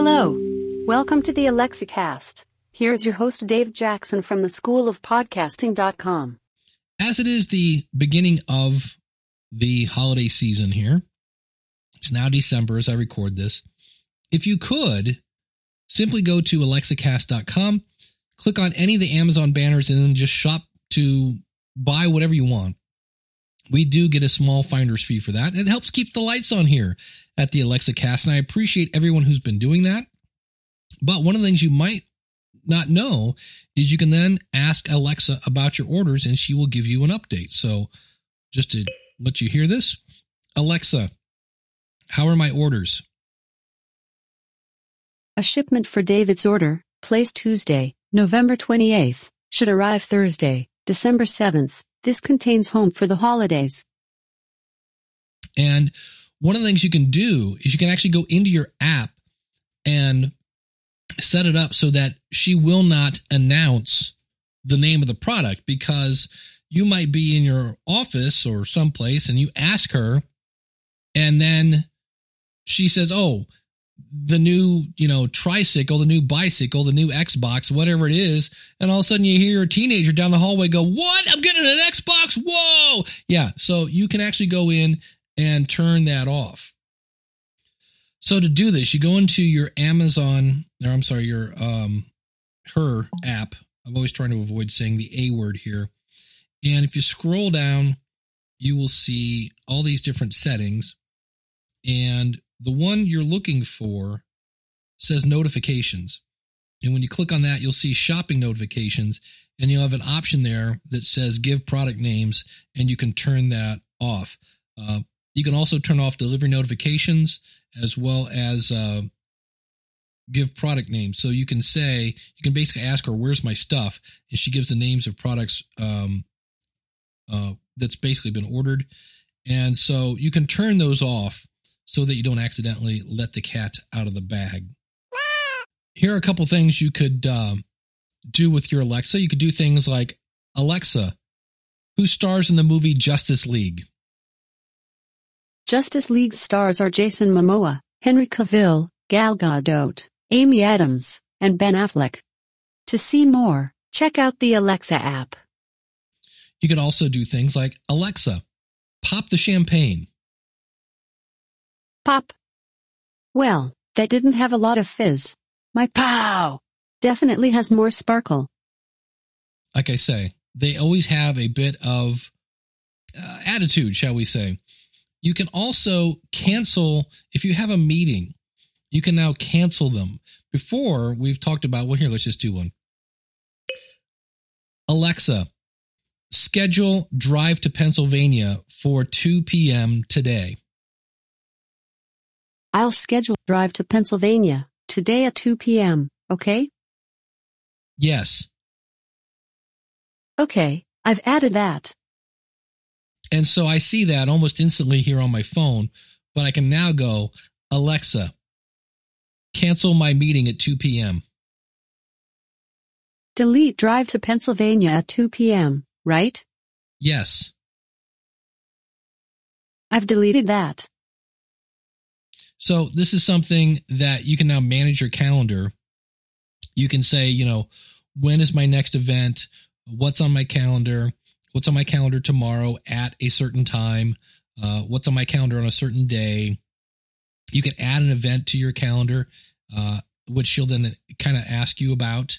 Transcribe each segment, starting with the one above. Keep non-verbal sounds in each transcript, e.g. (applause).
Hello. Welcome to the Alexa Cast. Here's your host, Dave Jackson from the School of Podcasting.com. As it is the beginning of the holiday season here, it's now December as I record this. If you could simply go to alexacast.com, click on any of the Amazon banners, and then just shop to buy whatever you want. We do get a small finder's fee for that. It helps keep the lights on here at the Alexa Cast, and I appreciate everyone who's been doing that. But one of the things you might not know is you can then ask Alexa about your orders and she will give you an update. So just to let you hear this, Alexa, how are my orders? A shipment for David's order, placed Tuesday, November 28th, should arrive Thursday, December 7th. This contains home for the holidays. And one of the things you can do is you can actually go into your app and set it up so that she will not announce the name of the product because you might be in your office or someplace and you ask her and then she says, "Oh, the new, you know, tricycle, the new bicycle, the new Xbox, whatever it is. And all of a sudden you hear a teenager down the hallway go, What? I'm getting an Xbox. Whoa. Yeah. So you can actually go in and turn that off. So to do this, you go into your Amazon, or I'm sorry, your um her app. I'm always trying to avoid saying the A word here. And if you scroll down, you will see all these different settings. And the one you're looking for says notifications. And when you click on that, you'll see shopping notifications and you'll have an option there that says give product names and you can turn that off. Uh, you can also turn off delivery notifications as well as uh, give product names. So you can say, you can basically ask her, where's my stuff? And she gives the names of products um, uh, that's basically been ordered. And so you can turn those off so that you don't accidentally let the cat out of the bag. Here are a couple things you could um, do with your Alexa. You could do things like Alexa, who stars in the movie Justice League? Justice League stars are Jason Momoa, Henry Cavill, Gal Gadot, Amy Adams, and Ben Affleck. To see more, check out the Alexa app. You could also do things like Alexa, pop the champagne. Pop. Well, that didn't have a lot of fizz. My pow definitely has more sparkle. Like I say, they always have a bit of uh, attitude, shall we say. You can also cancel if you have a meeting. You can now cancel them. Before we've talked about, well, here, let's just do one. Alexa, schedule drive to Pennsylvania for 2 p.m. today. I'll schedule drive to Pennsylvania today at 2 p.m., okay? Yes. Okay, I've added that. And so I see that almost instantly here on my phone, but I can now go, Alexa, cancel my meeting at 2 p.m. Delete drive to Pennsylvania at 2 p.m., right? Yes. I've deleted that. So this is something that you can now manage your calendar. You can say, you know, when is my next event? What's on my calendar? What's on my calendar tomorrow at a certain time? Uh, what's on my calendar on a certain day? You can add an event to your calendar, uh, which she'll then kind of ask you about,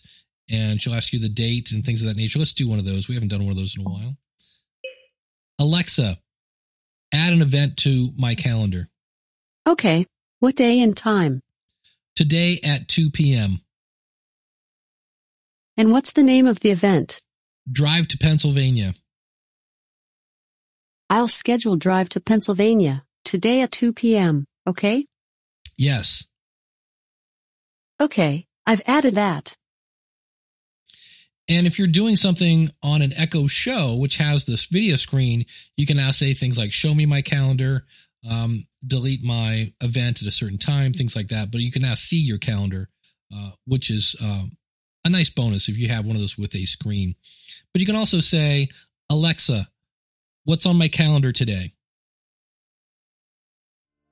and she'll ask you the date and things of that nature. Let's do one of those. We haven't done one of those in a while. Alexa, add an event to my calendar. Okay, what day and time? Today at 2 p.m. And what's the name of the event? Drive to Pennsylvania. I'll schedule drive to Pennsylvania today at 2 p.m., okay? Yes. Okay, I've added that. And if you're doing something on an Echo show, which has this video screen, you can now say things like, show me my calendar, um, delete my event at a certain time, things like that. But you can now see your calendar, uh, which is um, a nice bonus if you have one of those with a screen. But you can also say, Alexa, what's on my calendar today?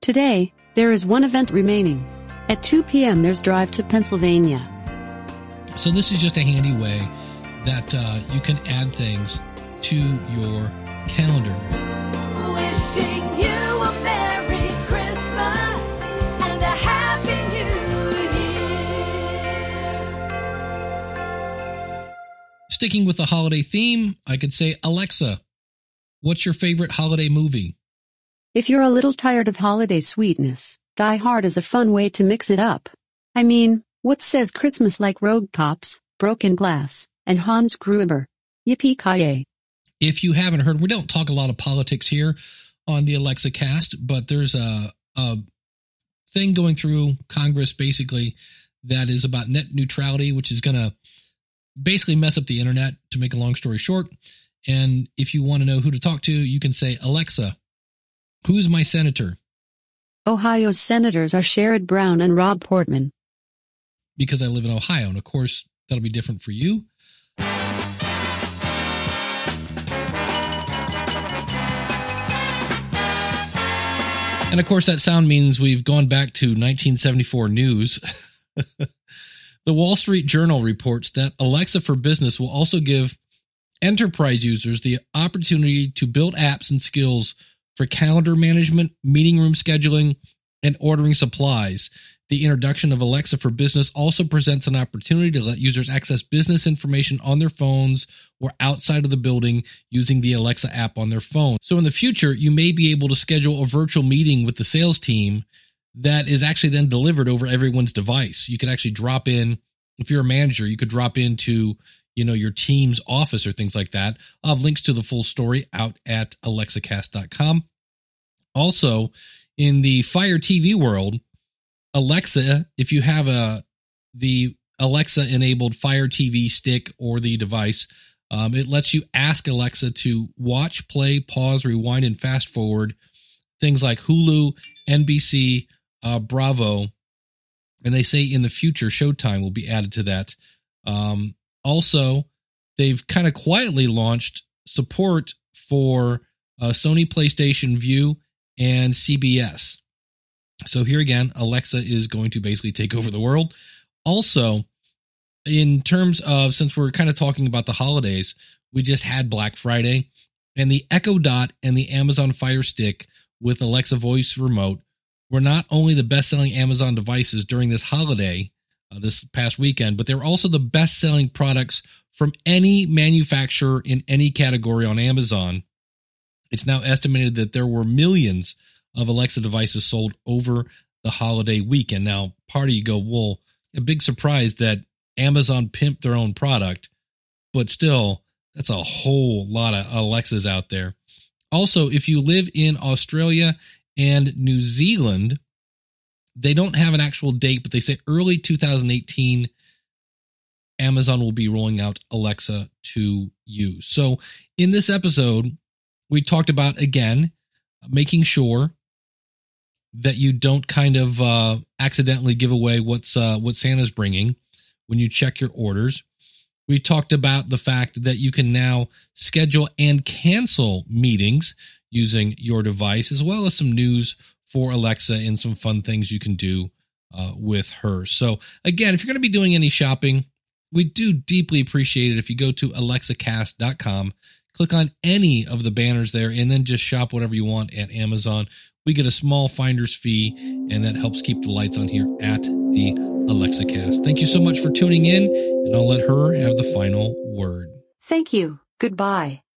Today, there is one event remaining. At 2 p.m., there's Drive to Pennsylvania. So this is just a handy way that uh, you can add things to your calendar. Sticking with the holiday theme, I could say, Alexa, what's your favorite holiday movie? If you're a little tired of holiday sweetness, Die Hard is a fun way to mix it up. I mean, what says Christmas like Rogue Cops, Broken Glass, and Hans Gruber? Yippee-ki-yay. If you haven't heard, we don't talk a lot of politics here on the Alexa cast, but there's a, a thing going through Congress basically that is about net neutrality, which is going to basically mess up the internet to make a long story short. And if you want to know who to talk to, you can say, Alexa, who's my senator? Ohio's senators are Sherrod Brown and Rob Portman. Because I live in Ohio. And of course, that'll be different for you. And of course, that sound means we've gone back to 1974 news. (laughs) the Wall Street Journal reports that Alexa for Business will also give enterprise users the opportunity to build apps and skills for calendar management, meeting room scheduling, and ordering supplies. The introduction of Alexa for Business also presents an opportunity to let users access business information on their phones or outside of the building using the Alexa app on their phone. So in the future, you may be able to schedule a virtual meeting with the sales team that is actually then delivered over everyone's device. You could actually drop in if you're a manager, you could drop into you know your team's office or things like that. I'll have links to the full story out at alexacast.com. Also, in the Fire TV world, Alexa, if you have a the Alexa enabled Fire TV stick or the device, um, it lets you ask Alexa to watch, play, pause, rewind, and fast forward things like Hulu, NBC, uh, Bravo, and they say in the future Showtime will be added to that. Um, also, they've kind of quietly launched support for uh, Sony PlayStation Vue and CBS. So here again, Alexa is going to basically take over the world. Also, in terms of since we're kind of talking about the holidays, we just had Black Friday and the Echo Dot and the Amazon Fire Stick with Alexa voice remote were not only the best-selling Amazon devices during this holiday uh, this past weekend, but they were also the best-selling products from any manufacturer in any category on Amazon. It's now estimated that there were millions of Alexa devices sold over the holiday weekend. Now, part of you go, well, a big surprise that Amazon pimped their own product, but still, that's a whole lot of Alexas out there. Also, if you live in Australia and New Zealand, they don't have an actual date, but they say early 2018, Amazon will be rolling out Alexa to you. So, in this episode, we talked about again making sure that you don't kind of uh, accidentally give away what's uh, what Santa's bringing when you check your orders. We talked about the fact that you can now schedule and cancel meetings using your device, as well as some news for Alexa and some fun things you can do uh, with her. So, again, if you're going to be doing any shopping, we do deeply appreciate it if you go to alexacast.com, click on any of the banners there, and then just shop whatever you want at Amazon. We get a small finder's fee, and that helps keep the lights on here at the Alexa Cast. Thank you so much for tuning in, and I'll let her have the final word. Thank you. Goodbye.